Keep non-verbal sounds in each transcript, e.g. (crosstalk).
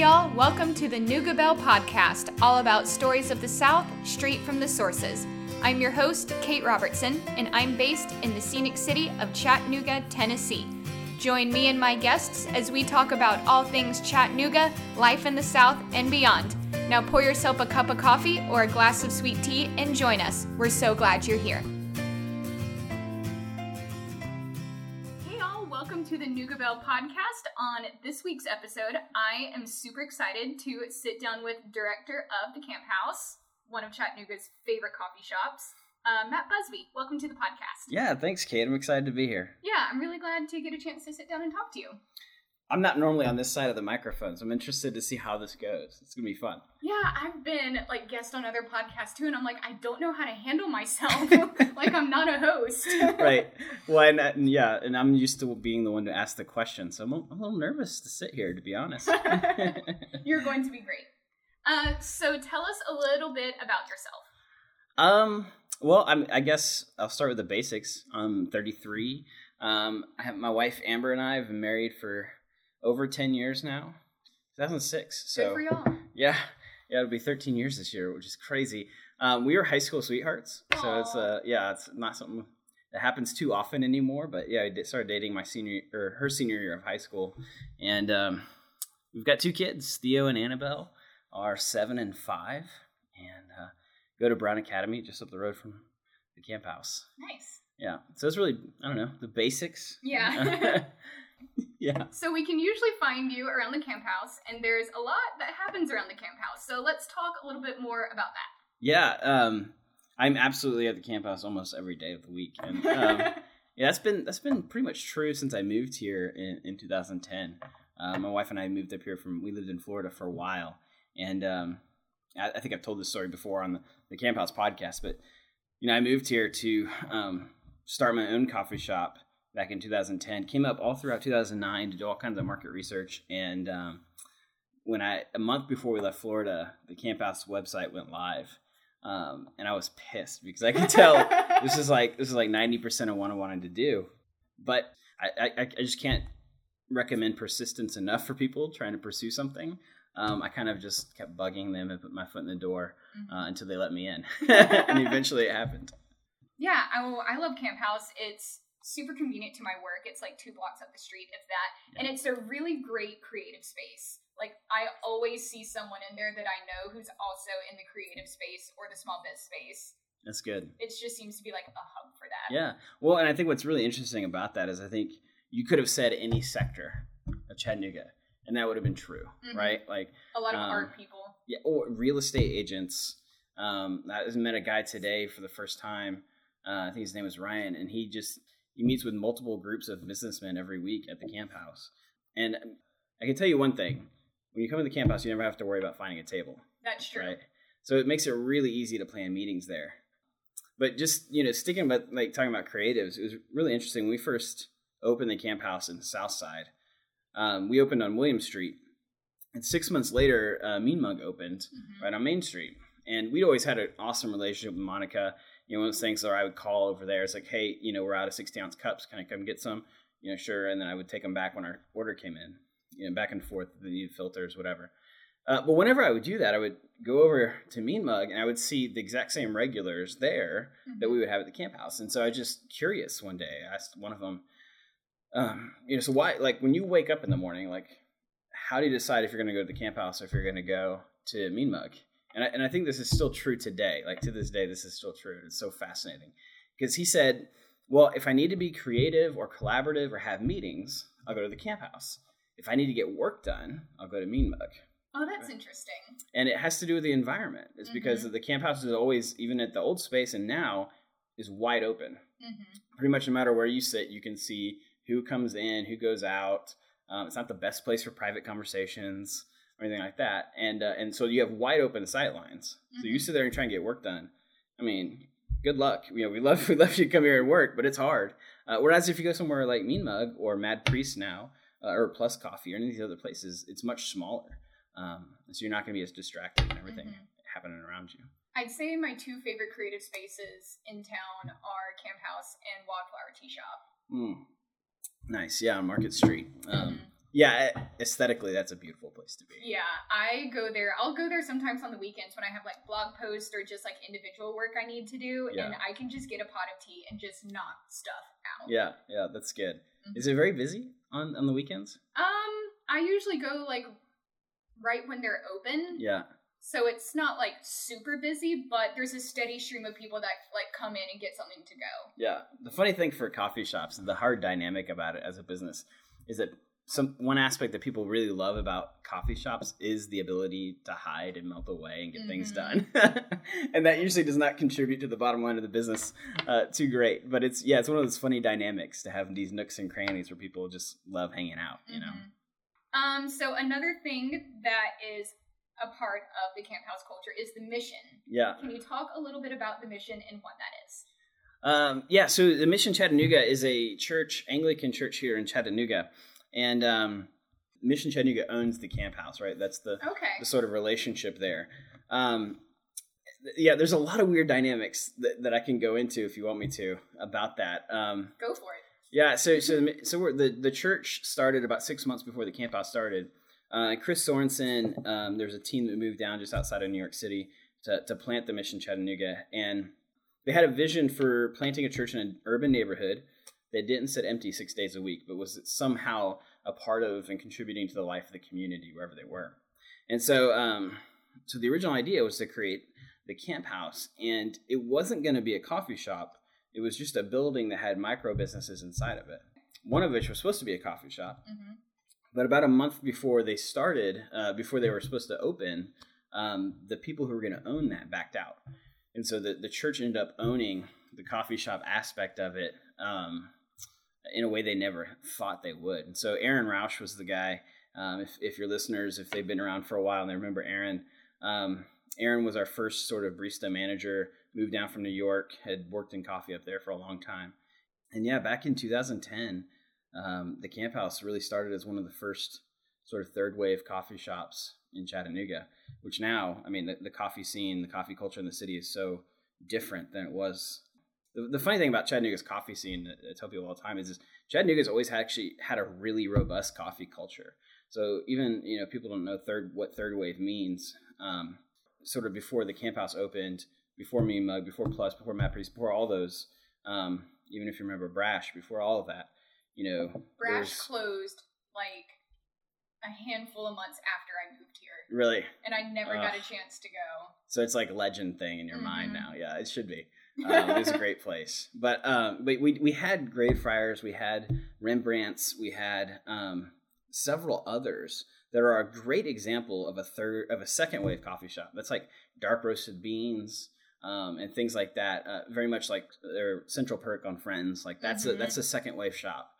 Y'all, welcome to the Bell podcast, all about stories of the South straight from the sources. I'm your host, Kate Robertson, and I'm based in the scenic city of Chattanooga, Tennessee. Join me and my guests as we talk about all things Chattanooga, life in the South, and beyond. Now pour yourself a cup of coffee or a glass of sweet tea and join us. We're so glad you're here. To the Nooga Bell podcast. On this week's episode, I am super excited to sit down with director of the Camp House, one of Chattanooga's favorite coffee shops, uh, Matt Busby. Welcome to the podcast. Yeah, thanks, Kate. I'm excited to be here. Yeah, I'm really glad to get a chance to sit down and talk to you. I'm not normally on this side of the microphone, so I'm interested to see how this goes. It's gonna be fun. Yeah, I've been like guest on other podcasts too, and I'm like, I don't know how to handle myself. (laughs) like I'm not a host. (laughs) right. Well, and, and yeah, and I'm used to being the one to ask the question, so I'm a, I'm a little nervous to sit here, to be honest. (laughs) You're going to be great. Uh, so tell us a little bit about yourself. Um. Well, I'm, I guess I'll start with the basics. I'm 33. Um, I have my wife Amber and I have been married for over 10 years now. 2006. So Good for y'all. yeah, yeah, it'll be 13 years this year, which is crazy. Um, we were high school sweethearts, so it's uh, yeah, it's not something that happens too often anymore. But yeah, I did, started dating my senior or her senior year of high school, and um, we've got two kids. Theo and Annabelle are seven and five, and uh, go to Brown Academy just up the road from the camp house. Nice. Yeah, so it's really I don't know the basics. Yeah. (laughs) (laughs) yeah. so we can usually find you around the camp house, and there's a lot that happens around the camp house. So let's talk a little bit more about that. Yeah, um, I'm absolutely at the camp house almost every day of the week, and um, (laughs) yeah, that's been that's been pretty much true since I moved here in, in 2010. Uh, my wife and I moved up here from we lived in Florida for a while, and um, I, I think I've told this story before on the, the Camp House podcast, but you know I moved here to um, start my own coffee shop back in 2010. Came up all throughout 2009 to do all kinds of market research, and um, when I a month before we left Florida, the Camp House website went live um, and I was pissed because I could tell (laughs) this is like this is like ninety percent of what I wanted to do, but I, I, I just can't recommend persistence enough for people trying to pursue something. Um, I kind of just kept bugging them and put my foot in the door uh, until they let me in, (laughs) (laughs) and eventually it happened. Yeah, I, I love Camp House. It's super convenient to my work. It's like two blocks up the street, if that. And it's a really great creative space. Like, I always see someone in there that I know who's also in the creative space or the small biz space. That's good. It just seems to be like a hub for that. Yeah. Well, and I think what's really interesting about that is I think you could have said any sector of Chattanooga, and that would have been true, Mhm. right? Like A lot of Um, art people. yeah, or real estate agents. Um, I just met a guy today for the first time. Uh, I think his name was Ryan, and he just he meets with multiple groups of businessmen every week at the camp house. And I can tell you one thing: when you come to the camp house, you never have to worry about finding a table, That's true. right? So it makes it really easy to plan meetings there. But just you know, sticking about like talking about creatives, it was really interesting. When we first opened the camp house in the South Side, um, we opened on William Street, and six months later, uh, Mean Mug opened Mhm. right on Main Street. And we'd always had an awesome relationship with Monica. You know, one of those things where I would call over there. It's like, hey, you know, we're out of 60 ounce cups. Can I come get some? You know, sure. And then I would take them back when our order came in, you know, back and forth, the needed filters, whatever. Uh, but whenever I would do that, I would go over to Mean Mug and I would see the exact same regulars there that we would have at the camp house. And so I was just curious one day. I asked one of them, um, you know, so why, like, when you wake up in the morning, like, how do you decide if you're going to go to the camp house or if you're going to go to Mean Mug? And I, and I think this is still true today. Like, to this day, this is still true. It's so fascinating. Because he said, well, if I need to be creative or collaborative or have meetings, I'll go to the camp house. If I need to get work done, I'll go to Mean Mug Oh, that's interesting. and it has to do with the environment. It's because Mhm. the camp house is always, even at the old space and now, is wide open. hmm Pretty much no matter where you sit, you can see who comes in, who goes out. Um, it's not the best place for private conversations or anything like that, and uh, and so you have wide open sight lines. So you Mhm. sit there and try and get work done. I mean, good luck. You know, we love (laughs) we love you to come here and work, but it's hard. Uh, whereas if you go somewhere like Mean Mug or Mad Priest now, uh, or Plus Coffee or any of these other places, it's much smaller. Um, so you're not going to be as distracted and everything Mhm. happening around you. I'd say my two favorite creative spaces in town are Camp House and Wildflower Tea Shop. Mm. Nice, yeah, on Market Street. Um, Mhm. Yeah, aesthetically, that's a beautiful place to be. Yeah, I go there. I'll go there sometimes on the weekends when I have like blog posts or just like individual work I need to do, Yeah. and I can just get a pot of tea and just knock stuff out. Yeah, yeah, that's good. Mhm. Is it very busy on on the weekends? Um, I usually go like right when they're open, Yeah, so it's not like super busy, but there's a steady stream of people that like come in and get something to go. yeah. The funny thing for coffee shops, the hard dynamic about it as a business, is that some one aspect that people really love about coffee shops is the ability to hide and melt away and get things Mhm. done, (laughs) and that usually does not contribute to the bottom line of the business uh, too great. But it's yeah, it's one of those funny dynamics to have these nooks and crannies where people just love hanging out. You know. Mhm. Um, so another thing that is a part of the camp house culture is the mission. Yeah. Can you talk a little bit about the mission and what that is? Um, yeah, so the Mission Chattanooga is a church, Anglican church here in Chattanooga, and um, Mission Chattanooga owns the camp house, right? That's the, Okay. the sort of relationship there. Um, th- yeah, there's a lot of weird dynamics that, that I can go into if you want me to about that. Um, Go for it. yeah, so so the- so we're, the the church started about six months before the camp house started. Uh, Chris Sorensen, um, there's a team that moved down just outside of New York City to to plant the mission Chattanooga, and they had a vision for planting a church in an urban neighborhood that didn't sit empty six days a week, but was somehow a part of and contributing to the life of the community wherever they were. And so, um, so the original idea was to create the camp house, and it wasn't going to be a coffee shop. It was just a building that had micro businesses inside of it. One of which was supposed to be a coffee shop, hmm but about a month before they started, uh, before they were supposed to open, um, the people who were going to own that backed out, and so the the church ended up owning the coffee shop aspect of it um, in a way they never thought they would. And so Aaron Roush was the guy. Um, if if your listeners, if they've been around for a while and they remember Aaron, um, Aaron was our first sort of barista manager. Moved down from New York, had worked in coffee up there for a long time, and yeah, back in 2010 um, the camp house really started as one of the first sort of third wave coffee shops in Chattanooga, which now, I mean, the, the coffee scene, the coffee culture in the city is so different than it was. The, the funny thing about Chattanooga's coffee scene, I tell people all the time, is, is Chattanooga's always had actually had a really robust coffee culture. So even you know people don't know third what third wave means. Um, sort of before the camp house opened, before Mean Mug, before Plus, before Mad Priest, before all those. Um, even if you remember Brash, before all of that, you know, Brash closed like a handful of months after I moved here, Really? and I never got a chance to go. So it's like legend thing in your mind Mhm. now. Yeah, it should be. Um, it was a (laughs) great place. But um, but we we had Greyfriars, we had Rembrandts, we had um, several others that are a great example of a third of a second wave coffee shop. That's like dark roasted beans. Um, and things like that, uh, very much like their Central Perk on Friends, like that's a Mhm. that's a second wave shop,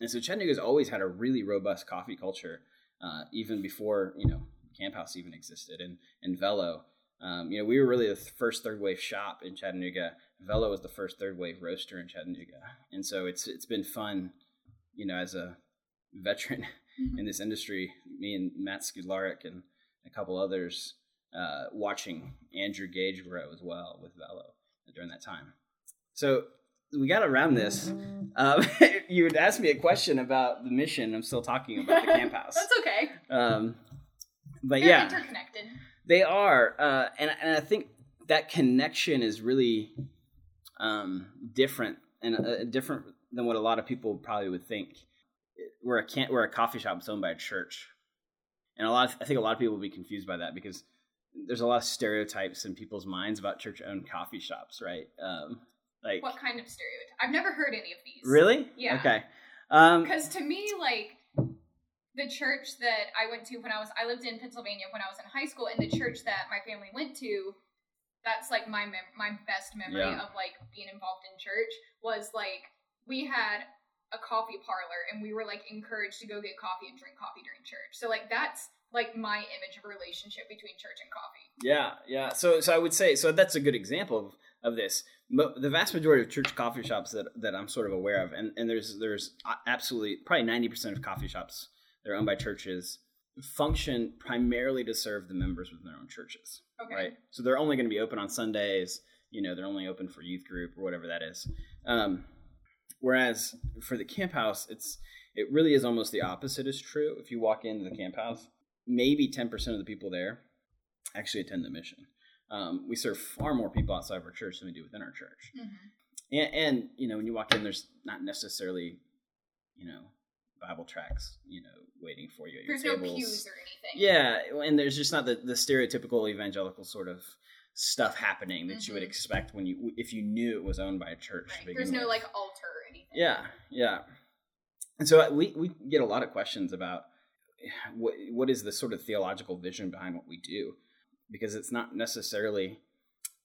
and so Chattanooga's always had a really robust coffee culture, uh, even before you know Camp House even existed, and and Velo. Um, you know, we were really the first third wave shop in Chattanooga. Velo was the first third wave roaster in Chattanooga, and so it's it's been fun, you know, as a veteran in this industry. Me and Matt Skudlaric and a couple others uh, watching Andrew Gage grow as well with Velo during that time. So we got around this. Um, (laughs) you would ask me a question about the mission. I'm still talking about the camp house. (laughs) That's okay. Um, but They're yeah, interconnected. They are, uh, and and I think that connection is really um, different and uh, different than what a lot of people probably would think. We're a can we're a coffee shop that's owned by a church, and a lot. Of, I think a lot of people will be confused by that because there's a lot of stereotypes in people's minds about church-owned coffee shops, right? Um, like What kind of stereotype? I've never heard any of these. really? Yeah. Okay. Um, Because to me, like the church that I went to when I was I lived in Pennsylvania when I was in high school, and the church that my family went to, that's like my mem- my best memory Yeah. of like being involved in church was like we had a coffee parlor and we were like encouraged to go get coffee and drink coffee during church. So like that's like my image of a relationship between church and coffee. Yeah, yeah. So, so I would say, so that's a good example of, of this. But The vast majority of church coffee shops that, that I'm sort of aware of, and, and there's there's uh, absolutely probably ninety percent of coffee shops that are owned by churches function primarily to serve the members within their own churches, Okay. right? So they're only going to be open on Sundays. You know, they're only open for youth group or whatever that is. Um, Whereas for the camp house, it's it really is almost the opposite is true. If you walk into the camp house, maybe ten percent of the people there actually attend the mission. Um, we serve far more people outside of our church than we do within our church. Mm-hmm. And, and you know, when you walk in, there's not necessarily, you know, Bible tracks, you know, waiting for you. At There's your no tables. pews or anything. Yeah, and there's just not the, the stereotypical evangelical sort of stuff happening that you would Mhm. expect when you if you knew it was owned by a church. Right. There's no with. like altar or anything. Yeah, yeah. And so uh, we we get a lot of questions about what what is the sort of theological vision behind what we do, because it's not necessarily.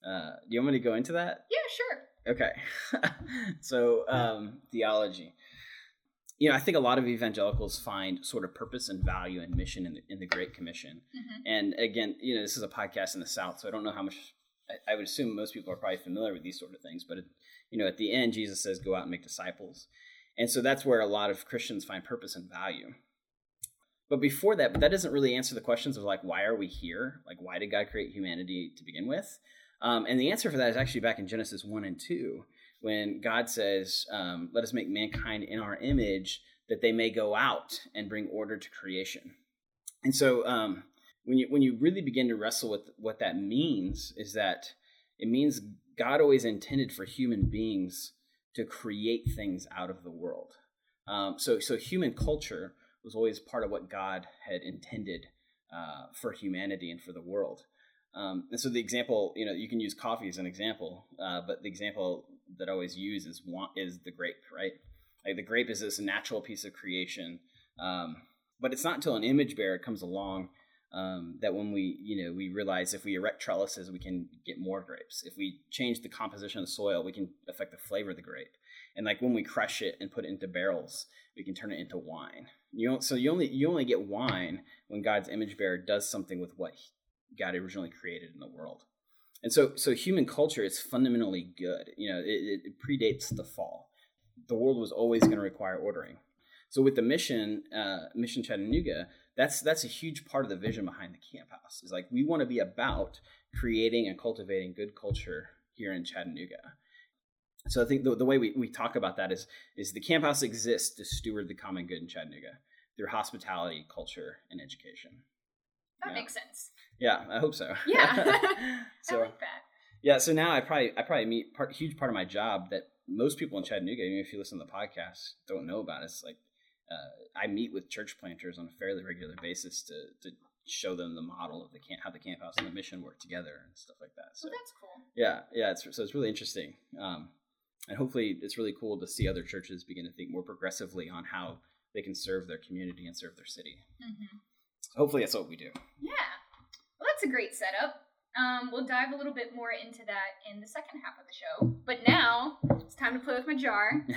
Uh, do you want me to go into that? Yeah, sure. Okay. (laughs) so, um, theology. You know, I think a lot of evangelicals find sort of purpose and value and mission in the, in the Great Commission. Mhm. And again, you know, this is a podcast in the South, so I don't know how much. I, I would assume most people are probably familiar with these sort of things, but it, you know, at the end, Jesus says, "Go out and make disciples," and so that's where a lot of Christians find purpose and value. But before that, but that doesn't really answer the questions of like, why are we here? Like, why did God create humanity to begin with? Um, and the answer for that is actually back in Genesis 1 and 2, when God says, um, Let us make mankind in our image that they may go out and bring order to creation. And so um, when, you, when you really begin to wrestle with what that means, is that it means God always intended for human beings to create things out of the world. Um, so, so human culture was always part of what God had intended uh, for humanity and for the world. Um, and so the example, you know, you can use coffee as an example, uh, but the example that I always use is wa- is the grape, right? Like the grape is this natural piece of creation, um, but it's not until an image bearer comes along um, that when we, you know, we realize if we erect trellises, we can get more grapes. If we change the composition of the soil, we can affect the flavor of the grape. And like when we crush it and put it into barrels, we can turn it into wine. You don't, so you only you only get wine when God's image bearer does something with what God originally created in the world. And so, so human culture is fundamentally good. You know, it, it predates the fall. The world was always going to require ordering. So, with the mission, uh, Mission Chattanooga, that's that's a huge part of the vision behind the camp house. Is like we want to be about creating and cultivating good culture here in Chattanooga. So, I think the, the way we, we talk about that is is the camp house exists to steward the common good in Chattanooga through hospitality, culture, and education. That Yeah. makes sense. Yeah, I hope so. Yeah. (laughs) so (laughs) I like that. yeah, so now I probably I probably meet part huge part of my job that most people in Chattanooga, even if you listen to the podcast, don't know about. It's like uh, I meet with church planters on a fairly regular basis to to show them the model of the camp, how the camp house and the mission work together and stuff like that. So Well, that's cool. yeah, yeah, it's, so it's really interesting, um, and hopefully it's really cool to see other churches begin to think more progressively on how they can serve their community and serve their city. hmm Hopefully, that's what we do. Yeah. Well, that's a great setup. Um, we'll dive a little bit more into that in the second half of the show. But now it's time to play with my jar. (laughs)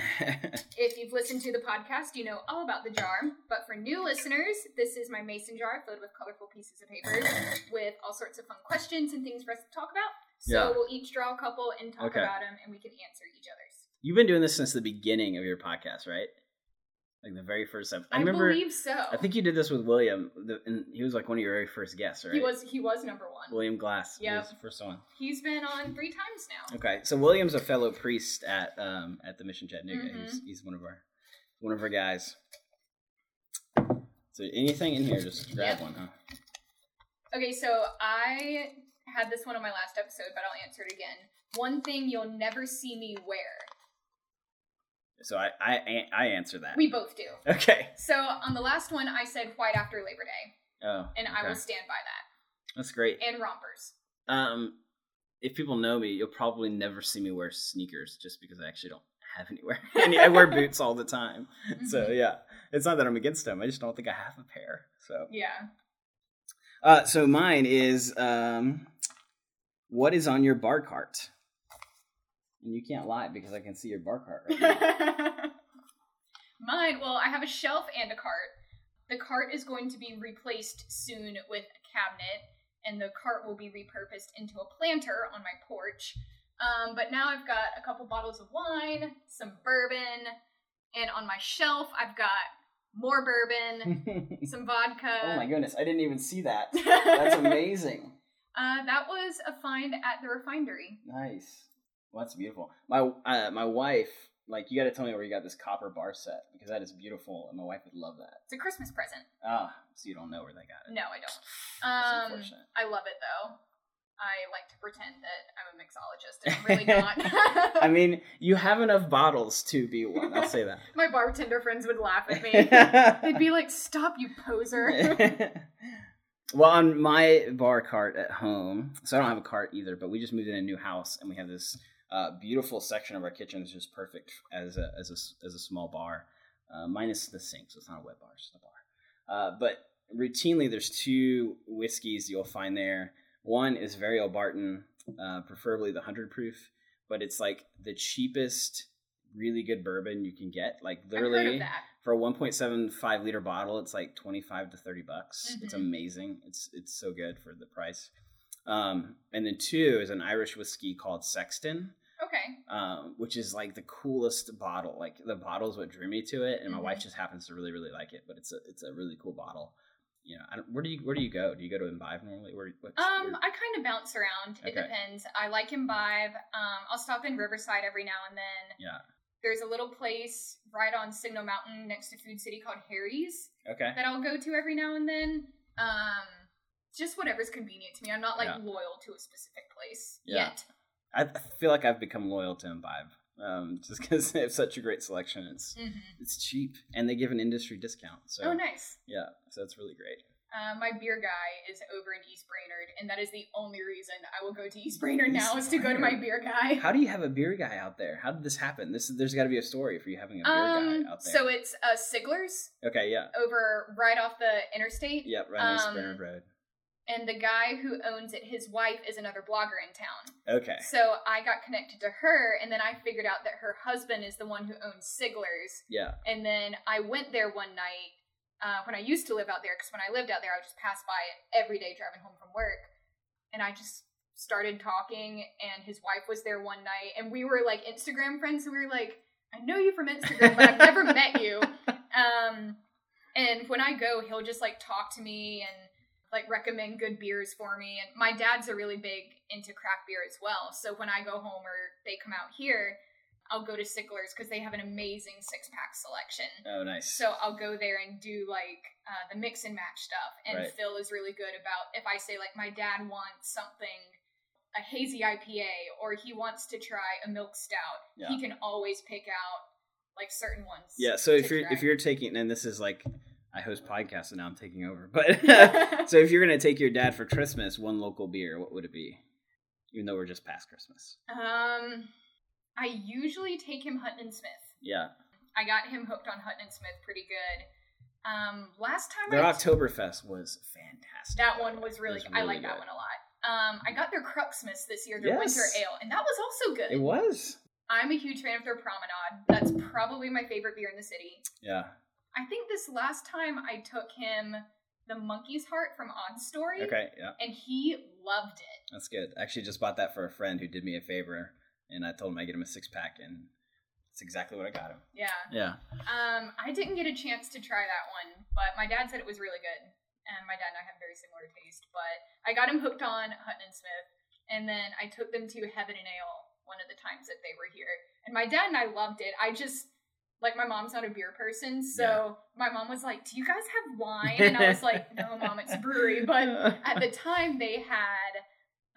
If you've listened to the podcast, you know all about the jar. But for new listeners, this is my mason jar filled with colorful pieces of paper with all sorts of fun questions and things for us to talk about. So Yeah. we'll each draw a couple and talk Okay. about them, and we can answer each other's. You've been doing this since the beginning of your podcast, right? Like the very first episode. I, I, remember. believe so. I think you did this with William, the, and he was like one of your very first guests, right? he was he was number one. William Glass. Yeah, was the first one. He's been on three times now. Okay, so William's a fellow priest at um at the Mission Chattanooga. Mhm. He's he's one of our one of our guys. So anything in here, just grab Yep. one, huh? Okay, so I had this one on my last episode, but I'll answer it again. One thing you'll never see me wear. So I I I answer that. We both do. okay. So on the last one, I said white after Labor Day, Oh, and I will stand by that. that's great. And rompers. Um, if people know me, you'll probably never see me wear sneakers, just because I actually don't have anywhere. (laughs) and I wear boots all the time. So Mhm. yeah, it's not that I'm against them. I just don't think I have a pair. So Yeah. uh, so mine is um, what is on your bar cart? And you can't lie because I can see your bar cart right now. (laughs) Mine, well, I have a shelf and a cart. The cart is going to be replaced soon with a cabinet, and the cart will be repurposed into a planter on my porch. Um, but now I've got a couple bottles of wine, some bourbon, and on my shelf I've got more bourbon, (laughs) some vodka. oh my goodness, I didn't even see that. (laughs) That's amazing. Uh, that was a find at the refinery. Nice. Well, that's beautiful. My uh, my wife like you got to tell me where you got this copper bar set because that is beautiful, and my wife would love that. It's a Christmas present. Ah, so you don't know where they got it. No, I don't. Um. I love it though. I like to pretend that I'm a mixologist, and I'm really (laughs) not. I mean, you have enough bottles to be one. I'll say that. (laughs) my bartender friends would laugh at me. (laughs) They'd be like, "Stop, you poser." well, on my bar cart at home, so I don't have a cart either, but we just moved in a new house and we have this uh, beautiful section of our kitchen is just perfect as a as a as a small bar, uh, minus the sink, so it's not a wet bar, it's just a bar. Uh, but routinely, there's two whiskeys you'll find there. One is very Old Barton, uh, preferably the hundred proof, but it's like the cheapest, really good bourbon you can get. Like literally for a 1.75 liter bottle it's like 25 to 30 bucks it's Mhm. amazing it's it's so good for the price um, and then two is an irish whiskey called sexton Okay. um, which is like the coolest bottle like the bottle is what drew me to it and my Mhm. wife just happens to really really like it but it's a it's a really cool bottle you know I don't, where do you where do you go do you go to imbibe normally where, Um, where- I kind of bounce around. It depends. I like Imbibe. Um, I'll stop in Riverside every now and then. yeah There's a little place right on Signal Mountain next to Food City called Harry's okay that I'll go to every now and then. Um, just whatever's convenient to me. I'm not like Yeah. loyal to a specific place Yeah. yet. I feel like I've become loyal to imbibe um, (laughs) just because they have such a great selection it's hmm it's cheap and they give an industry discount so Oh, nice. Yeah, so it's really great. Uh, my beer guy is over in East Brainerd, and that is the only reason I will go to East Brainerd now is to go to my beer guy. (laughs) How do you have a beer guy out there? How did this happen? This there's got to be a story for you having a beer Um, guy out there. so it's uh, Sigler's okay, yeah, over right off the interstate. Yep, right on East Um, Brainerd Road. And the guy who owns it, his wife is another blogger in town. Okay, So I got connected to her, and then I figured out that her husband is the one who owns Sigler's. yeah, And then I went there one night uh, when I used to live out there, because when I lived out there, I would just pass by it every day driving home from work. And I just started talking, and his wife was there one night, and we were like Instagram friends. So we were like, I know you from Instagram, but I've never met you. (laughs) Um, and when I go, he'll just like talk to me and like recommend good beers for me. And my dad's a really big into craft beer as well. So when I go home or they come out here, I'll go to Sigler's because they have an amazing six pack selection. oh nice. So I'll go there and do like uh, the mix and match stuff. And Right. Phil is really good about if I say like my dad wants something, a hazy IPA, or he wants to try a milk stout, Yeah. he can always pick out like certain ones. yeah, so if you're if you're taking and this is like I host podcasts and now I'm taking over, but (laughs) (laughs) so if you're gonna take your dad for Christmas, one local beer, what would it be? Even though we're just past Christmas. um, I usually take him Hutton and Smith. Yeah, I got him hooked on Hutton and Smith pretty good. Um, last time their I Oktoberfest was fantastic. that one was really, was good. I like that one a lot. Um, I got their Cruxmas this year, their Yes. winter ale, and that was also good. It was. I'm a huge fan of their Promenade. That's probably my favorite beer in the city. Yeah. I think this last time I took him the Monkey's Heart from Odd Story, Okay. Yeah. and he loved it. That's good. I actually just bought that for a friend who did me a favor, and I told him I get him a six pack, and it's exactly what I got him. Yeah. Yeah. Um, I didn't get a chance to try that one, but my dad said it was really good, and my dad and I have very similar taste. But I got him hooked on Hutton and Smith, and then I took them to Heaven and Ale one of the times that they were here, and my dad and I loved it. I just like my mom's not a beer person, so my mom was like, "Do you guys have wine?" And I was like, "No, mom, it's a (laughs) brewery." But (laughs) at the time, they had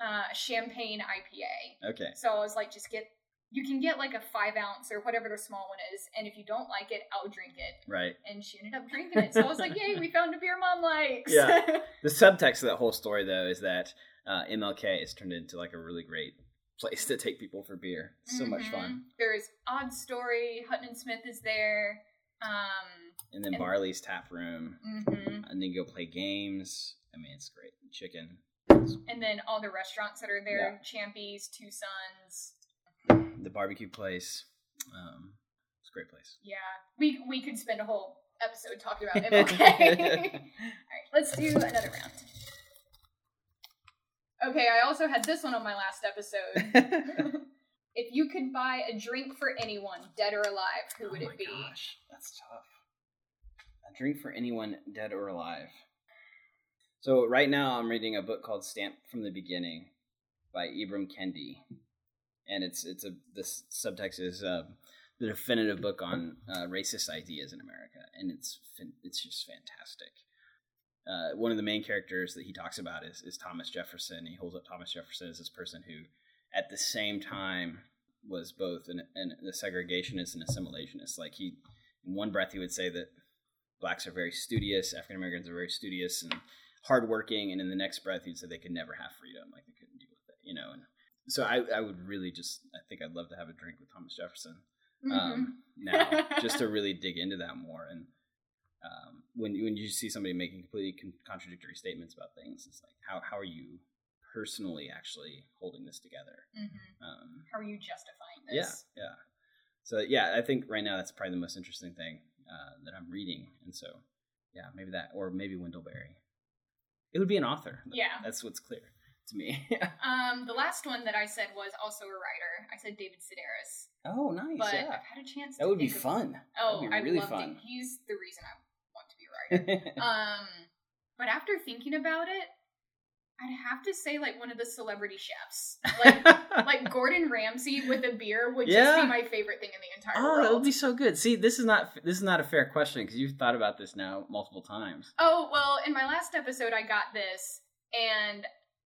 uh, champagne IPA, okay. so I was like, just get, you can get like a five ounce or whatever the small one is. And if you don't like it, I'll drink it. Right. And she ended up drinking it. So I was like, yay, we found a beer mom likes. Yeah. (laughs) The subtext of that whole story, though, is that uh, MLK has turned into like a really great place to take people for beer. So much fun. Mhm. There's Odd Story, Hutton and Smith is there. Um, And then And- Barley's Tap Room, mhm. and then you go play games. I mean, it's great. Chicken. And then all the restaurants that are there Champy's, Two Sons. The barbecue place. Um, it's a great place. Yeah. We, we could spend a whole episode talking about (laughs) MLK. (laughs) All right, let's do another round. Okay, I also had this one on my last episode. (laughs) if you could buy a drink for anyone, dead or alive, who would oh it be? Gosh, that's tough. A drink for anyone, dead or alive. So right now, I'm reading a book called "Stamped from the Beginning" by Ibram Kendi, and it's it's a this subtext is uh, the definitive book on uh, racist ideas in America, and it's it's just fantastic. Uh, one of the main characters that he talks about is, is Thomas Jefferson. He holds up Thomas Jefferson as this person who, at the same time, was both an, an, a segregationist and assimilationist. Like he, in one breath, he would say that blacks are very studious, African Americans are very studious and hardworking, and in the next breath, he'd say they could never have freedom, like they couldn't deal with it, you know. And so I, I would really just, I think I'd love to have a drink with Thomas Jefferson um, mm-hmm. now, just to really dig into that more. And um, when when you see somebody making completely con- contradictory statements about things, it's like how how are you personally actually holding this together? Mm-hmm. Um, how are you justifying this? Yeah, yeah. So yeah, I think right now that's probably the most interesting thing uh, that I'm reading, and so yeah, maybe that, or maybe Wendell Berry. It would be an author. Yeah, that's what's clear (laughs) to me. um, the last one that I said was also a writer. I said David Sedaris. Oh, nice. But yeah. I've had a chance. That would be fun. Oh, be really I loved fun. it. He's the reason I want to be a writer. um, but after thinking about it, I'd have to say like one of the celebrity chefs, like (laughs) like Gordon Ramsay with a beer would yeah. just be my favorite thing in the entire oh, world. Oh, that would be so good. See, this is not this is not a fair question because you've thought about this now multiple times. Oh well, in my last episode, I got this, and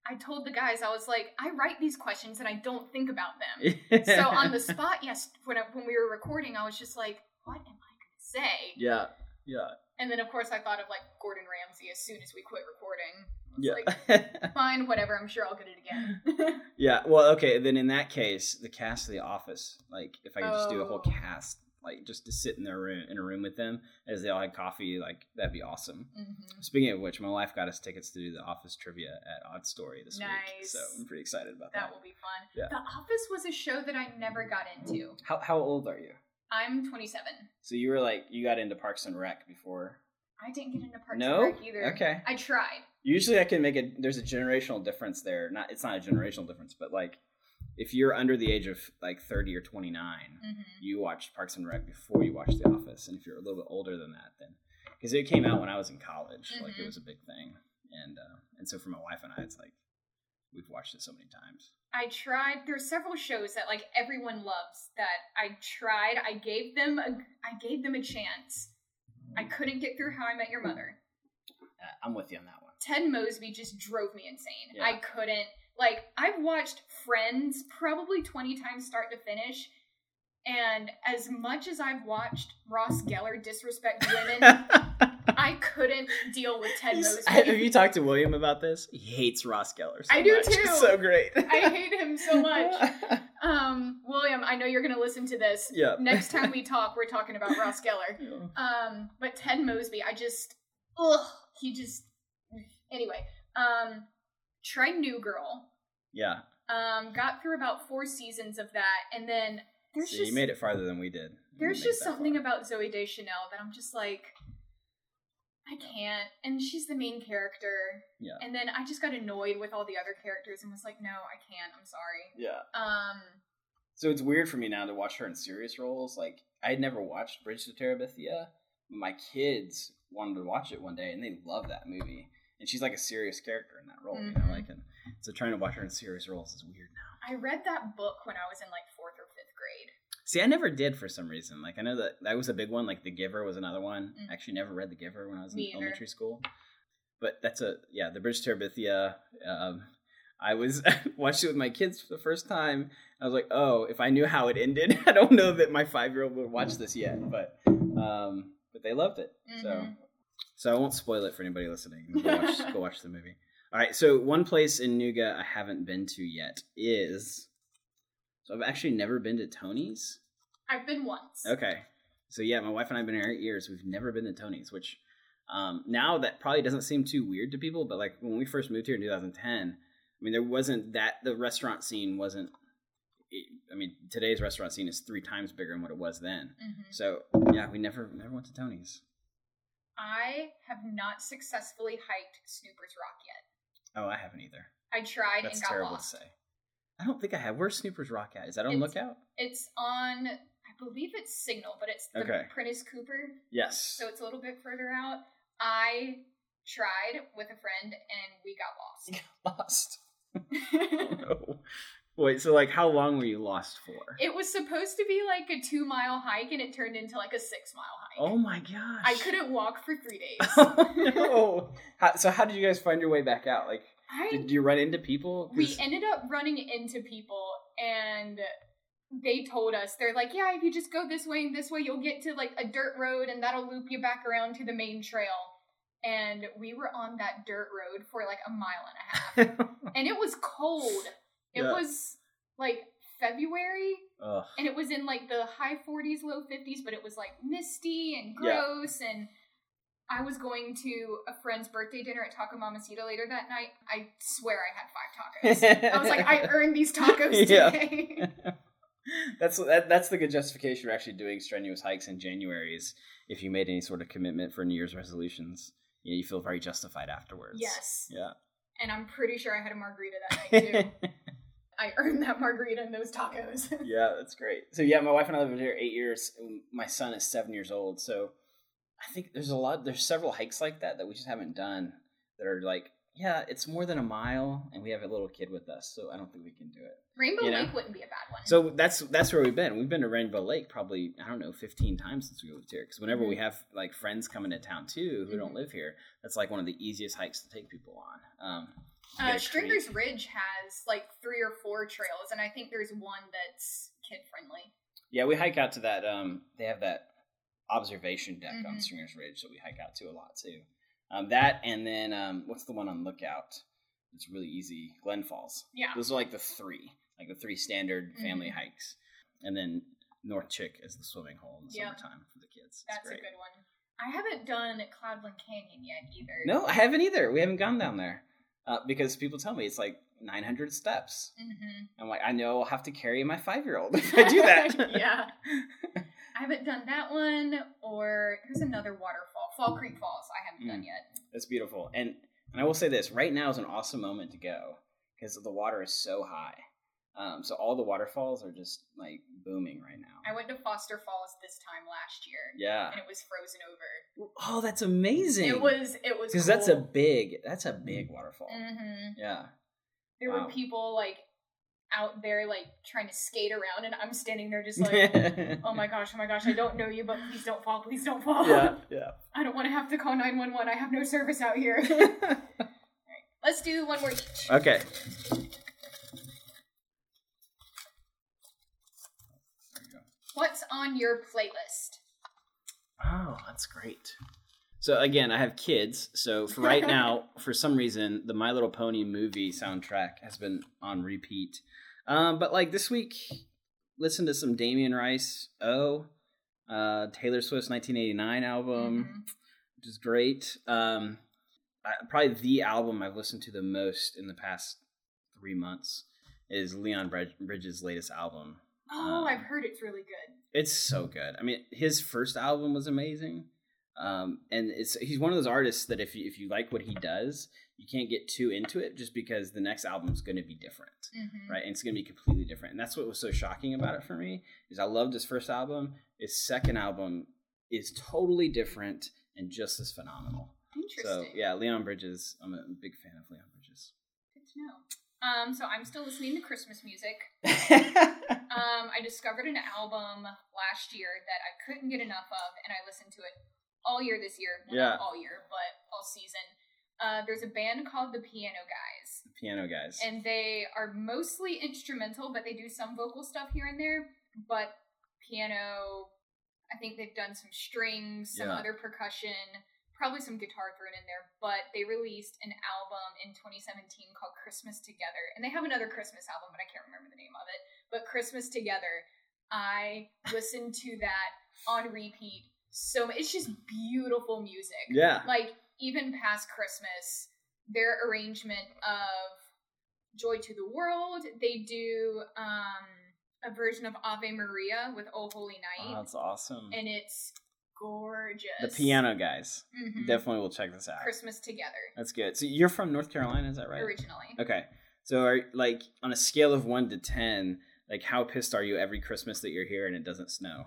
I told the guys I was like, I write these questions and I don't think about them. (laughs) so on the spot, yes, when I, when we were recording, I was just like, what am I gonna say? Yeah, yeah. And then of course I thought of like Gordon Ramsay as soon as we quit recording. Yeah. Like, (laughs) fine, whatever. I'm sure I'll get it again. (laughs) yeah. Well, okay. Then in that case, the cast of The Office, like if I could just do a whole oh. cast, like just to sit in their room in a room with them as they all had coffee, like that'd be awesome. Mm-hmm. Speaking of which, my wife got us tickets to do the Office trivia at Odd Story this nice. week, so I'm pretty excited about that. That will be fun. Yeah. The Office was a show that I never got into. How how old are you? I'm 27. So you were like you got into Parks and Rec before. I didn't get into Parks no? and Rec either. Okay. I tried. Usually I can make a there's a generational difference there. Not it's not a generational difference, but like if you're under the age of like 30 or 29, mm-hmm. you watched Parks and Rec before you watched The Office. And if you're a little bit older than that, then because it came out when I was in college, mm-hmm. like it mm-hmm. was a big thing. And uh, and so for my wife and I, it's like we've watched it so many times. I tried. There's several shows that like everyone loves that I tried. I gave them a I gave them a chance. I couldn't get through How I Met Your Mother. Uh, I'm with you on that one. Ted Mosby just drove me insane. Yeah. I couldn't like I've watched Friends probably 20 times start to finish. And as much as I've watched Ross Geller disrespect women, (laughs) I couldn't deal with Ted Mosby. Have you talked to William about this? He hates Ross Geller. So I do much. (laughs) too. It's so great. I hate him so much. (laughs) Um, William, I know you're going to listen to this. Yeah. Next time we (laughs) talk, we're talking about Ross Geller. Yeah. Um, but Ted Mosby, I just, ugh, he just. Anyway, um, try New Girl. Yeah. Um, got through about four seasons of that, and then there's See, just you made it farther than we did. There's just something far. about Zooey Deschanel that I'm just like, I can't. And she's the main character. Yeah. And then I just got annoyed with all the other characters and was like, no, I can't. I'm sorry. Yeah. Um. So it's weird for me now to watch her in serious roles. Like I had never watched Bridge to Terabithia. But my kids wanted to watch it one day, and they love that movie and she's like a serious character in that role. Mm-hmm. You know, mm-hmm. like and so trying to watch her in serious roles is weird now. I read that book when I was in like See, I never did for some reason. Like I know that that was a big one. Like The Giver was another one. Mm. Actually, never read The Giver when I was Me in either. elementary school. But that's a yeah, The Bridge to Terabithia. Um, I was (laughs) watched it with my kids for the first time. I was like, oh, if I knew how it ended, (laughs) I don't know that my five year old would watch this yet. But um, but they loved it. Mm-hmm. So so I won't spoil it for anybody listening. Go watch, go watch the movie. All right. So one place in Nooga I haven't been to yet is. So I've actually never been to Tony's. I've been once. Okay. So yeah, my wife and I have been here eight years. We've never been to Tony's, which um, now that probably doesn't seem too weird to people. But like when we first moved here in 2010, I mean, there wasn't that the restaurant scene wasn't. I mean, today's restaurant scene is three times bigger than what it was then. Mm-hmm. So yeah, we never never went to Tony's. I have not successfully hiked Snoopers Rock yet. Oh, I haven't either. I tried That's and got terrible lost. to say. I don't think I have. Where's Snoopers Rock at? Is that on it's, Lookout? It's on. I believe it's Signal, but it's the okay. Prentice Cooper. Yes. So it's a little bit further out. I tried with a friend and we got lost. You (laughs) got lost. (laughs) (laughs) Oh, no. Wait, so like how long were you lost for? It was supposed to be like a two mile hike and it turned into like a six mile hike. Oh my gosh. I couldn't walk for three days. oh no. How, so how did you guys find your way back out? Like I did you run into people? we ended up running into people and they told us they're like yeah if you just go this way and this way you'll get to like a dirt road and that'll loop you back around to the main trail and we were on that dirt road for like a mile and a half (laughs) and it was cold it Yeah. was like february Ugh. and it was in like the high 40s low 50s but it was like misty and Yeah. gross and i was going to a friend's birthday dinner at taco mamacita later that night i swear i had five tacos i was like i (laughs) earned these tacos Yeah. today (laughs) that's that, that's the good justification for actually doing strenuous hikes in January is if you made any sort of commitment for New Year's resolutions, you, know, you feel very justified afterwards. yes Yeah. and i'm pretty sure i had a margarita that (laughs) night too i earned that margarita and those tacos yeah, that's great. So yeah, my wife and I lived here eight years. My son is seven years old. So I think there's a lot. There's several hikes like that that we just haven't done that are like, yeah, it's more than a mile, and we have a little kid with us, so I don't think we can do it. rainbow You know? lake wouldn't be a bad one So that's that's where we've been. We've been to Rainbow Lake probably I don't know 15 times since we moved here. Because whenever we Mhm. have like friends coming to town too who don't Mhm. live here, that's like one of the easiest hikes to take people on. Um, Uh, Stringer's. Ridge has like three or four trails, and I think there's one that's kid friendly. Yeah, we hike out to that. Um, they have that observation deck on Mhm. Stringer's Ridge that we hike out to a lot too. Um, that and then um, what's the one on Lookout? It's really easy. Glen Falls. Yeah. Those are like the three, like the three standard family Mhm. hikes, and then North Chick is the swimming hole in the Yep. summertime for the kids. It's That's great. a good one. I haven't done Cloudland Canyon yet either. No, I haven't either. We haven't gone down there uh, because people tell me it's like 900 steps. hmm I'm like, I know I'll have to carry my five year old if I (laughs) do that. yeah. (laughs) I haven't done that one, or there's another waterfall, Fall Creek Falls. I haven't Mm. done yet. That's beautiful. And and I will say this: right now is an awesome moment to go because the water is so high. Um, so all the waterfalls are just like booming right now. I went to Foster Falls this time last year, yeah. and it was frozen over. Oh, that's amazing. It was. It was because that's a big that's a big waterfall. Mhm. Yeah. There Wow. were people like out there like trying to skate around, and I'm standing there just like. (laughs) Oh my gosh, oh my gosh, I don't know you, but please don't fall, please don't fall. yeah. (laughs) Yeah. I don't want to have to call 911. I have no service out here. (laughs) Let's do one more each. okay. There you go. What's on your playlist? Oh, that's great. So again, I have kids. So for right (laughs) now, for some reason, the My Little Pony movie soundtrack has been on repeat. Um, but like this week, listen to some Damien Rice. Oh, uh, Taylor Swift's 1989 album, Mhm. which is great. Um, I, probably the album I've listened to the most in the past three months is Leon Bridges' latest album. Oh, Um, I've heard it's really good. it's so good. I mean, his first album was amazing, um, and it's he's one of those artists that if you, if you like what he does, you can't get too into it just because the next album is going to be different, Mhm. right? And it's going to be completely different, and that's what was so shocking about it for me is I loved his first album. His second album is totally different and just as phenomenal. Interesting. So yeah, Leon Bridges. I'm a big fan of Leon Bridges. Good to know. Um, so I'm still listening to Christmas music. (laughs) Um, I discovered an album last year that I couldn't get enough of, and I listened to it all year this year. Well, Yeah. not all year, but all season. Uh, there's a band called the Piano Guys, Piano guys. and they are mostly instrumental, but they do some vocal stuff here and there. But piano, I think they've done some strings, some Yeah. other percussion, probably some guitar thrown in there. But they released an album in 2017 called Christmas Together, and they have another Christmas album, but I can't remember the name of it. But Christmas Together, I listened to that on repeat. So it's just beautiful music yeah. like even past Christmas, their arrangement of Joy to the World, they do um a version of Ave Maria with Oh Holy Oh, Night, that's awesome. and it's gorgeous. The piano guys. Mhm. Definitely will check this out. Christmas together That's good. So you're from North Carolina, is that right? originally. Okay. So are like on a scale of one to ten, like how pissed are you every Christmas that you're here and it doesn't snow?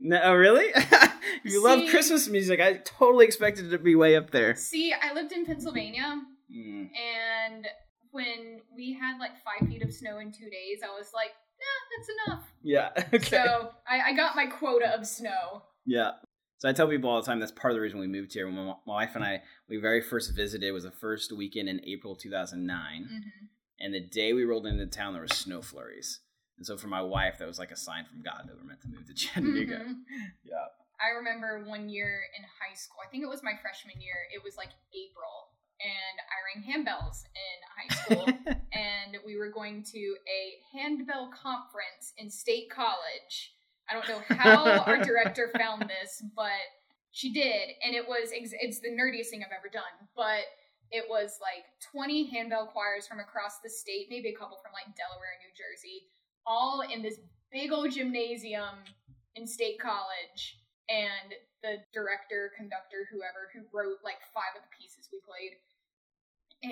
No, oh, really? (laughs) you love Christmas music, I totally expected it to be way up there. see, I lived in Pennsylvania, Mm. and when we had like five feet of snow in two days, I was like, nah, that's enough. Yeah. (laughs) Okay. So I, I got my quota of snow. Yeah. So I tell people all the time that's part of the reason we moved here. When my, wife and I we very first visited was the first weekend in April 2009, hmm and the day we rolled into town there was snow flurries. And so for my wife that was like a sign from God that we're meant to move to (laughs) Chattanooga. Mhm. Yeah. I remember one year in high school, I think it was my freshman year, it was like April, and I rang handbells in high school, (laughs) and we were going to a handbell conference in State College. I don't know how our (laughs) director found this, but she did, and it was it's the nerdiest thing I've ever done, but it was like 20 handbell choirs from across the state, maybe a couple from like Delaware and New Jersey, all in this big old gymnasium in State College. And the director, conductor, whoever, who wrote like five of the pieces we played.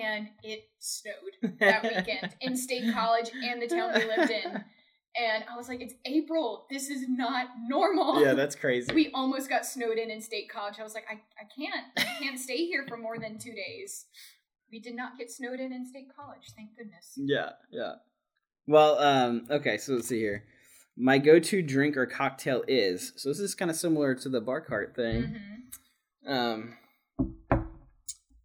And it snowed that weekend in (laughs) State College and the town we lived in. And I was like, it's April. This is not normal. yeah, that's crazy. we almost got snowed in in State College. I was like, I, I can't. I can't stay here for more than two days. We did not get snowed in in State College. Thank goodness. Yeah, yeah. Well, um, okay, so let's see here. My go-to drink or cocktail is so this is kind of similar to the bar cart thing. hmm Um,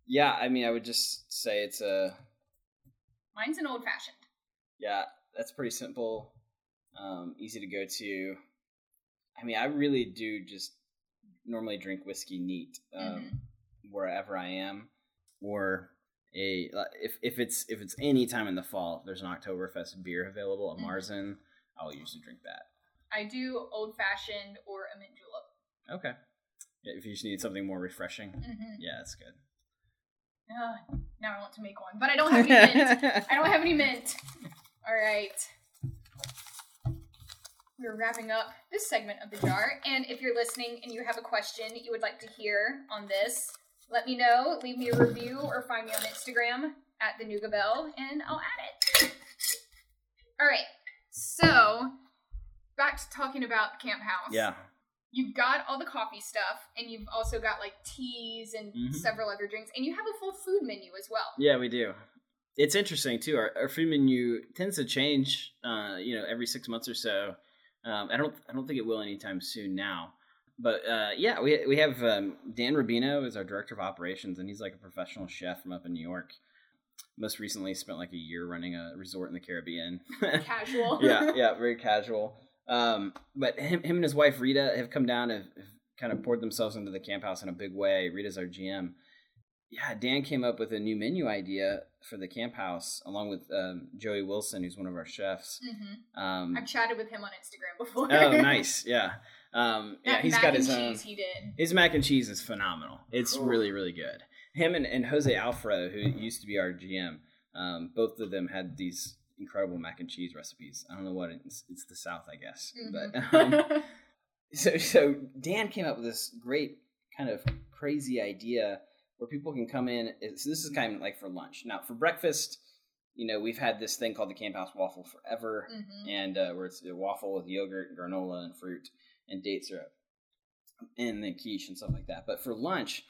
yeah, I mean, I would just say it's a Mine's an old fashioned. yeah, that's pretty simple, um, easy to go to. I mean, I really do just normally drink whiskey neat um, Mhm. wherever I am, or a if if it's if it's any time in the fall, if there's an Oktoberfest beer available at Mhm. Marzen, I'll usually drink that. I do old fashioned or a mint julep. Okay, yeah, if you just need something more refreshing, Mm-hmm. yeah, that's good. Uh, now I want to make one, but I don't have any mint. (laughs) I don't have any mint. All right. We're wrapping up this segment of the jar. And if you're listening and you have a question you would like to hear on this, let me know. Leave me a review or find me on Instagram at the Nooga Belle and I'll add it. All right. So, back to talking about camp house. Yeah, You've got all the coffee stuff, and you've also got like teas and Mhm. several other drinks, and you have a full food menu as well. Yeah, we do. It's interesting too. Our, our food menu tends to change, uh, you know, every six months or so. Um, I don't, I don't think it will anytime soon now. But uh, yeah, we we have um, Dan Rubino is our director of operations, and he's like a professional chef from up in New York. Most recently, spent like a year running a resort in the Caribbean. (laughs) Casual. yeah, (laughs) yeah, very casual. Um, but him, him and his wife Rita have come down and have kind of poured themselves into the camp house in a big way. Rita's our GM. Yeah, Dan came up with a new menu idea for the camp house, along with um, Joey Wilson, who's one of our chefs. hmm Um, I've chatted with him on Instagram before. oh, (laughs) nice, yeah, um, yeah. He's got his cheese own. he did. His mac and cheese is phenomenal. It's Cool. really, really good. Him and, and Jose Alfredo, who used to be our GM, um, both of them had these incredible mac and cheese recipes. I don't know what it's, it's the South, I guess. But Mhm. um, (laughs) so, so Dan came up with this great kind of crazy idea where people can come in. So this is kind of like for lunch. Now, for breakfast, you know, we've had this thing called the Camp House Waffle forever Mhm. and uh, where it's a waffle with yogurt, granola, and fruit and date syrup, and then quiche and stuff like that. But for lunch,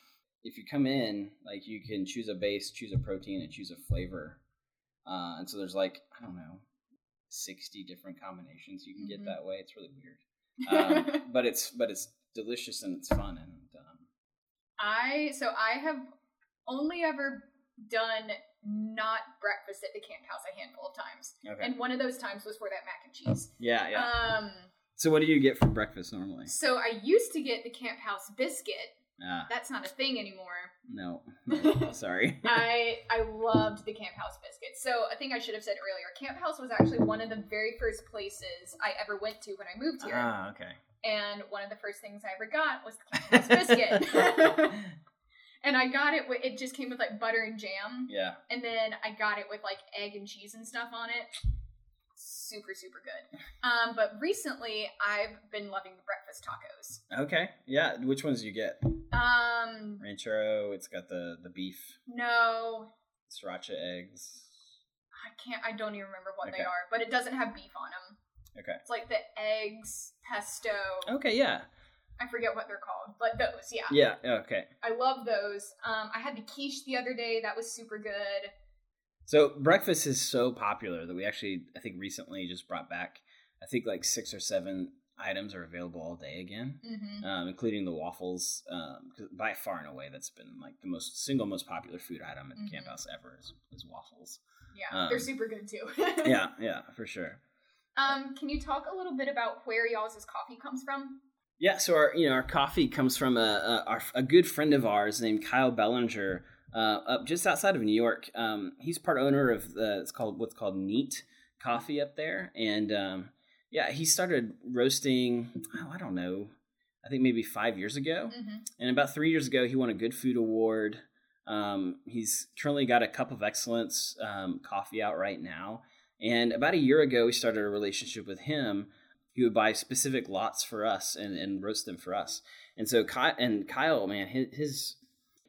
if you come in, like you can choose a base, choose a protein, and choose a flavor. Uh, and so there's like I don't know, sixty different combinations you can Mhm. get that way. It's really weird, um, (laughs) but it's but it's delicious and it's fun and um, I so I have only ever done not breakfast at the camp house a handful of times, okay. and one of those times was for that mac and cheese. yeah, yeah. Um, so what do you get for breakfast normally? so I used to get the camp house biscuit. Ah, That's not a thing anymore. no, no, (laughs) sorry. (laughs) I I loved the Camp House biscuit. So I think I should have said earlier, Camp House was actually one of the very first places I ever went to when I moved here. ah, okay. And one of the first things I ever got was the Camp House biscuit. (laughs) and I got it it just came with like butter and jam. yeah. And then I got it with like egg and cheese and stuff on it. Super, super good. Um, but recently I've been loving the breakfast tacos. Okay. Yeah. Which ones do you get? Um, Ranchero. It's got the the beef, no, sriracha eggs. I can't. I don't even remember what Okay. they are, but it doesn't have beef on them. Okay. It's like the eggs, pesto. Okay. Yeah. I forget what they're called, but those, yeah. Yeah. Okay. I love those. Um, I had the quiche the other day. That was super good. So breakfast is so popular that we actually, I think, recently just brought back. I think like six or seven items are available all day again, Mm-hmm. um, including the waffles. Um, by far and away, that's been like the most single most popular food item at the Mhm. camp house ever is, is waffles. Yeah, Um, they're super good too. (laughs) yeah, yeah, for sure. Um, can you talk a little bit about where y'all's coffee comes from? Yeah, so our you know our coffee comes from a a, our, a good friend of ours named Kyle Bellinger, uh, up just outside of New York. Um, he's part owner of the it's called what's called Neat Coffee up there, and um, yeah, he started roasting. Oh, I don't know, I think maybe five years ago, Mm-hmm. and about three years ago he won a Good Food Award. Um, he's currently got a Cup of Excellence um, coffee out right now, and about a year ago we started a relationship with him he would buy specific lots for us and, and roast them for us. And so Kyle and Kyle, man, his, his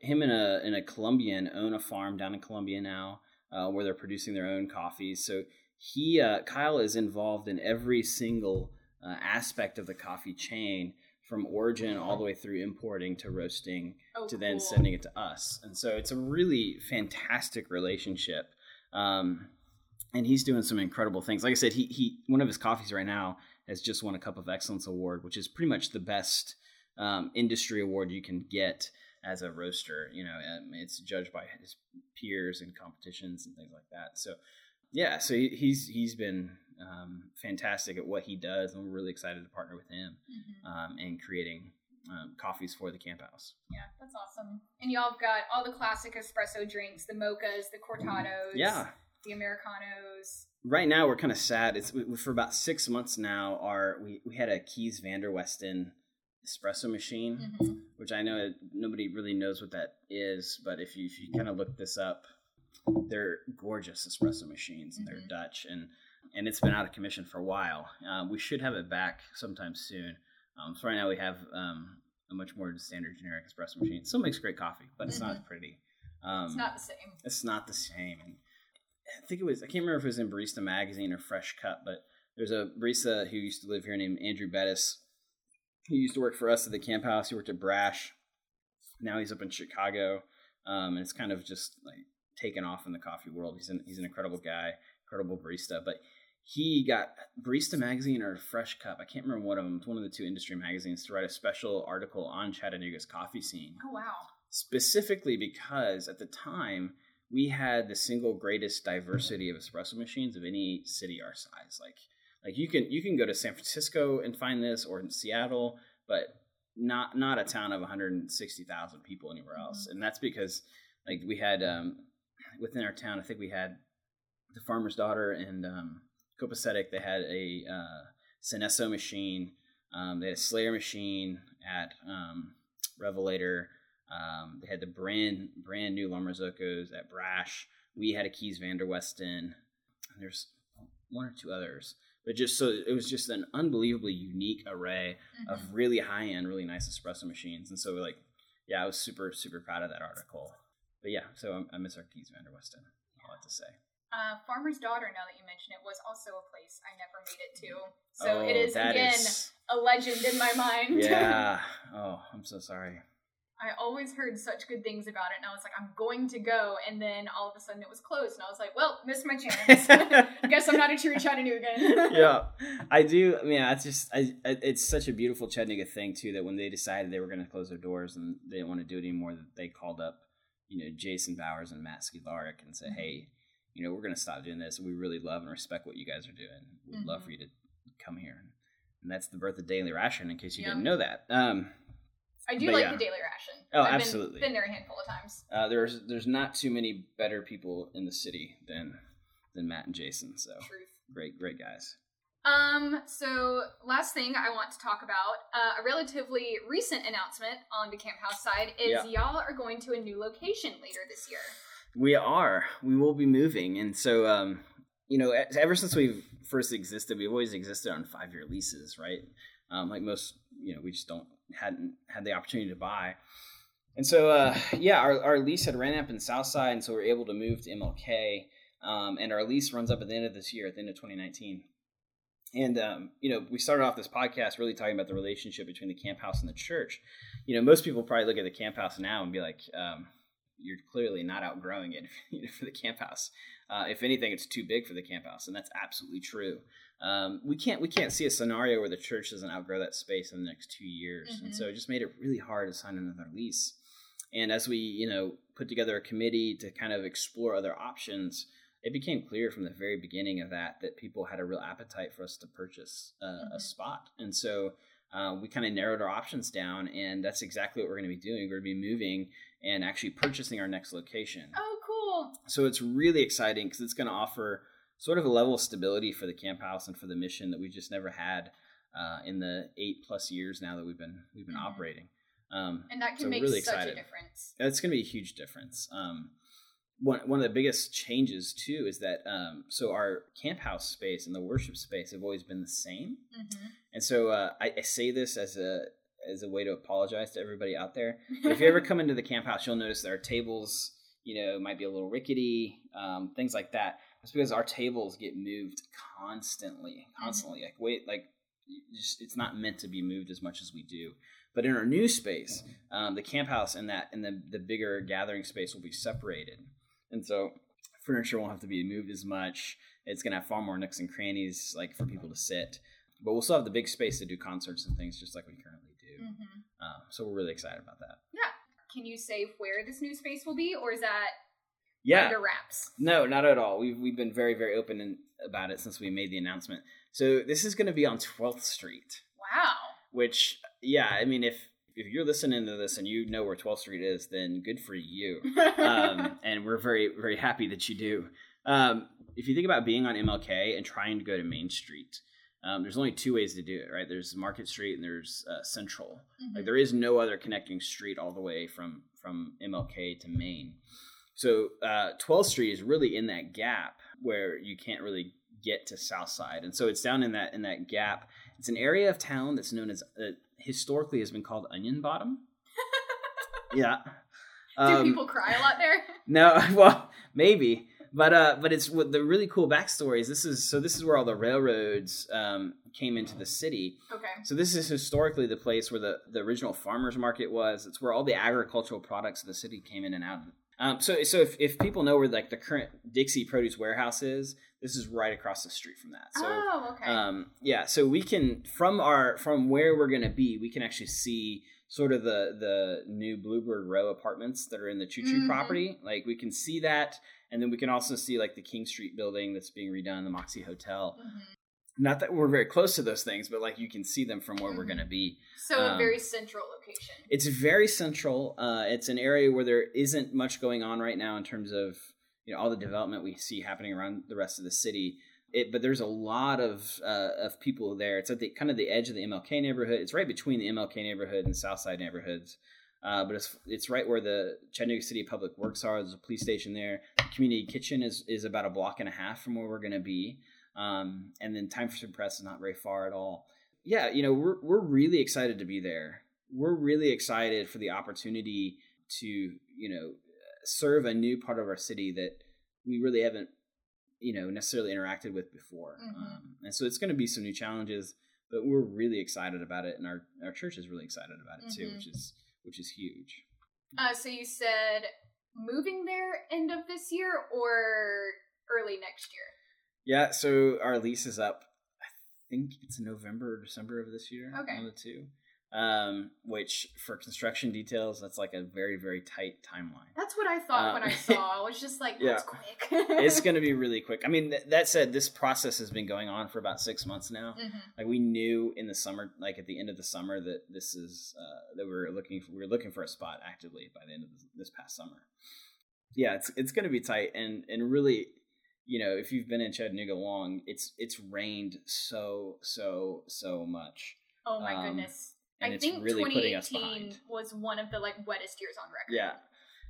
him and a and a Colombian own a farm down in Colombia now, uh, where they're producing their own coffees. So he uh, Kyle is involved in every single uh, aspect of the coffee chain, from origin all the way through importing to roasting Oh, to then cool. sending it to us. And so it's a really fantastic relationship. Um, and he's doing some incredible things. Like I said, he he one of his coffees right now has just won a Cup of Excellence award, which is pretty much the best um, industry award you can get as a roaster. You know, um, it's judged by his peers and competitions and things like that. So yeah, so he's he's been um, fantastic at what he does, and we're really excited to partner with him Mhm. um, in creating um, coffees for the camp house. Yeah, that's awesome. And y'all have got all the classic espresso drinks, the mochas, the cortados, Yeah, the americanos. right now we're kind of sad. It's we, for about six months now. Our we, we had a Kees van der Westen espresso machine, Mhm. which I know nobody really knows what that is, but if you if you kind of look this up, they're gorgeous espresso machines and they're. Dutch and and it's been out of commission for a while. Um, we should have it back sometime soon. Um, so right now we have um, a much more standard generic espresso machine. It still makes great coffee, but it's not as pretty. Um, It's not the same. it's not the same. And I think it was I can't remember if it was in Barista Magazine or Fresh Cup, but there's a barista who used to live here named Andrew Bettis. He used to work for us at the camp house. He worked at Brash. Now he's up in Chicago, um, and it's kind of just like taken off in the coffee world. He's an he's an incredible guy, incredible barista. But he got Barista Magazine or Fresh Cup. I can't remember one of them. It's one of the two industry magazines to write a special article on Chattanooga's coffee scene Oh wow. specifically because at the time we had the single greatest diversity of espresso machines of any city our size like like you can you can go to San Francisco and find this or in Seattle but not not a town of 160,000 people anywhere else. And that's because like we had um within our town I think we had the farmer's daughter and um Copacetic. They had a uh machine. Um, they had a Slayer machine at um, Revelator. Um, they had the brand brand new La Marzoccos at Brash. We had a Kees van der Westen. And there's one or two others, but just so it was just an unbelievably unique array of Mhm. really high end, really nice espresso machines. And so we're like, yeah, I was super super proud of that article. But yeah, so I, I miss our Kees van der Westen. All I have to say. Uh, Farmer's Daughter, now that you mention it, was also a place I never made it to. So it Oh, is that again is- a legend in my mind. yeah. (laughs) Oh, I'm so sorry. I always heard such good things about it, and I was like, I'm going to go, and then all of a sudden it was closed, and I was like, well, missed my chance. I (laughs) guess I'm not a true Chattanoogan. (laughs) yeah, I do. I mean, it's just, I, it's such a beautiful Chattanooga thing too. That when they decided they were going to close their doors and they didn't want to do it anymore, that they called up, you know, Jason Bowers and Matt Skidlaric and said. "Hey, you know, we're going to stop doing this. We really love and respect what you guys are doing. We'd love Mhm. for you to come here." And that's the birth of Daily Ration. In case you Yeah. didn't know that, um, I do But like yeah. the Daily Ration. Oh, I've absolutely. Been, been there a handful of times. uh, there's there's not too many better people in the city than than Matt and Jason. So Truth. great, great guys. Um, so last thing I want to talk about, uh, a relatively recent announcement on the Camp House side is Yeah. y'all are going to a new location later this year. We are. We will be moving, and so um, you know, ever since we've first existed, we've always existed on five year leases, right? Um, like most, you know, we just don't hadn't had the opportunity to buy, and so uh, yeah, our, our lease had ran up in Southside, and so we are able to move to MLK, um, and our lease runs up at the end of this year, at the end of 2019. And um, you know, we started off this podcast really talking about the relationship between the camp house and the church. You know, most people probably look at the camp house now and be like, um, you're clearly not outgrowing it (laughs) for the camp house. Uh, if anything, it's too big for the camp house, and that's absolutely true. Um, we can't we can't see a scenario where the church doesn't outgrow that space in the next two years, mm-hmm. and so it just made it really hard to sign another lease. And as we you know put together a committee to kind of explore other options, it became clear from the very beginning of that that people had a real appetite for us to purchase uh, mm-hmm. a spot, and so. Uh, we kind of narrowed our options down, and that's exactly what we're going to be doing. We're going to be moving and actually purchasing our next location. Oh, cool! So it's really exciting because it's going to offer sort of a level of stability for the camp house and for the mission that we've just never had uh, in the eight plus years now that we've been we've been mm-hmm. operating. Um, and that can so make really such excited. a difference. It's going to be a huge difference. Um, one one of the biggest changes too is that um, so our camp house space and the worship space have always been the same, mm-hmm. and so uh, I, I, say this as a as a way to apologize to everybody out there. if you ever (laughs) come into the camp house, you'll notice that our tables, you know, might be a little rickety, um, things like that. It's because our tables get moved constantly, constantly. Mm-hmm. Like wait, like just, it's not meant to be moved as much as we do. But in our new space, um, the camp house and that and the the bigger gathering space will be separated. And so furniture won't have to be moved as much. It's going to have far more nooks and crannies, like for people to sit. But we'll still have the big space to do concerts and things, just like we currently do. Mm-hmm. Um, so we're really excited about that. Yeah. Can you say where this new space will be, or is that yeah. under wraps? No, not at all. We've we've been very very open in, about it since we made the announcement. So this is going to be on 12th Street. Wow. Which yeah, I mean if if you're listening to this and you know where 12th Street is, then good for you. (laughs) um, and we're very, very happy that you do. Um, if you think about being on MLK and trying to go to Main Street, um, there's only two ways to do it, right? There's Market Street and there's uh, Central. Mm-hmm. Like there is no other connecting street all the way from from MLK to Main. So uh, 12th Street is really in that gap where you can't really get to South Side, and so it's down in that in that gap. It's an area of town that's known as uh, historically has been called Onion Bottom. (laughs) yeah. Um, Do people cry a lot there? (laughs) no, (laughs) well, maybe, but uh, but it's what the really cool backstory is. This is so this is where all the railroads um, came into the city. Okay. So this is historically the place where the the original farmers market was. It's where all the agricultural products of the city came in and out. Um, so so if, if people know where like the current Dixie Produce Warehouse is, this is right across the street from that. So, oh, okay. Um, yeah, so we can from our from where we're gonna be, we can actually see sort of the the new Bluebird Row apartments that are in the Choo Choo mm-hmm. property. Like we can see that, and then we can also see like the King Street building that's being redone, the Moxy Hotel. Mm-hmm. Not that we're very close to those things, but like you can see them from where mm-hmm. we're going to be. So um, a very central location. It's very central. Uh, it's an area where there isn't much going on right now in terms of you know all the development we see happening around the rest of the city. It, but there's a lot of uh, of people there. It's at the kind of the edge of the MLK neighborhood. It's right between the MLK neighborhood and Southside neighborhoods. Uh, but it's it's right where the Chattanooga City Public Works are. There's a police station there. The community kitchen is is about a block and a half from where we're going to be. Um, and then Times Free Press is not very far at all. Yeah, you know we're we're really excited to be there. We're really excited for the opportunity to you know serve a new part of our city that we really haven't you know necessarily interacted with before mm-hmm. um, and so it's going to be some new challenges but we're really excited about it and our our church is really excited about it too mm-hmm. which is which is huge uh, so you said moving there end of this year or early next year yeah so our lease is up i think it's november or december of this year okay one of the two um, which for construction details, that's like a very, very tight timeline. That's what I thought uh, when I saw. I (laughs) was just like, that's yeah. quick. it's going to be (laughs) really quick. I mean, th- that said, this process has been going on for about six months now. Mm-hmm. Like we knew in the summer, like at the end of the summer, that this is uh, that we are looking for, we were looking for a spot actively by the end of this, this past summer. Yeah, it's it's going to be tight, and and really, you know, if you've been in Chattanooga long, it's it's rained so so so much. Oh my um, goodness and I it's think really putting us behind. Was one of the like wettest years on record. Yeah,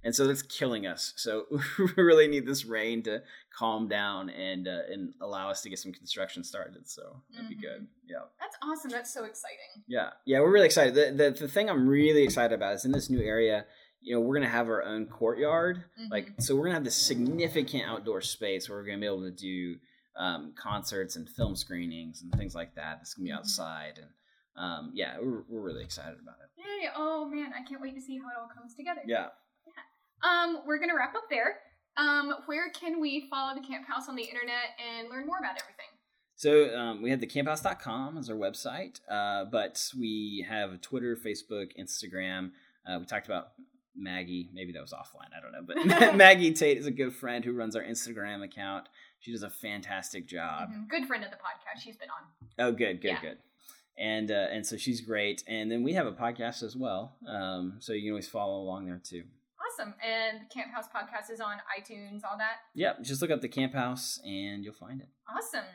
and so that's killing us. So (laughs) we really need this rain to calm down and uh, and allow us to get some construction started. So that'd mm-hmm. be good. Yeah, that's awesome. That's so exciting. Yeah, yeah, we're really excited. The, the the thing I'm really excited about is in this new area. You know, we're gonna have our own courtyard. Mm-hmm. Like, so we're gonna have this significant outdoor space where we're gonna be able to do um, concerts and film screenings and things like that. It's gonna be mm-hmm. outside and um, yeah, we're, we're really excited about it. Yay! Oh man, I can't wait to see how it all comes together. Yeah. Yeah. Um, we're gonna wrap up there. Um, where can we follow the Camp House on the internet and learn more about everything? So um, we have the camphouse.com as our website, uh, but we have Twitter, Facebook, Instagram. Uh, we talked about Maggie. Maybe that was offline. I don't know. But (laughs) (laughs) Maggie Tate is a good friend who runs our Instagram account. She does a fantastic job. Mhm. Good friend of the podcast. She's been on. Oh, good, good, Yeah. good. And uh, and so she's great. And then we have a podcast as well. Um, so you can always follow along there too. Awesome. And the Camp House Podcast is on iTunes, all that. Yep, just look up the Camp House and you'll find it. Awesome.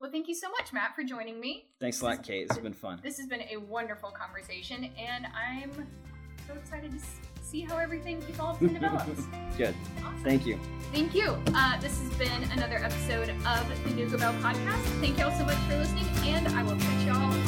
Well, thank you so much, Matt, for joining me. Thanks a lot, Kate. It's been fun. This has been a wonderful conversation, and I'm so excited to s- see how everything evolves and develops. (laughs) Good. Awesome. Thank you. Thank you. Uh, this has been another episode of the Nooga Belle podcast. Thank you all so much for listening, and I will catch y'all on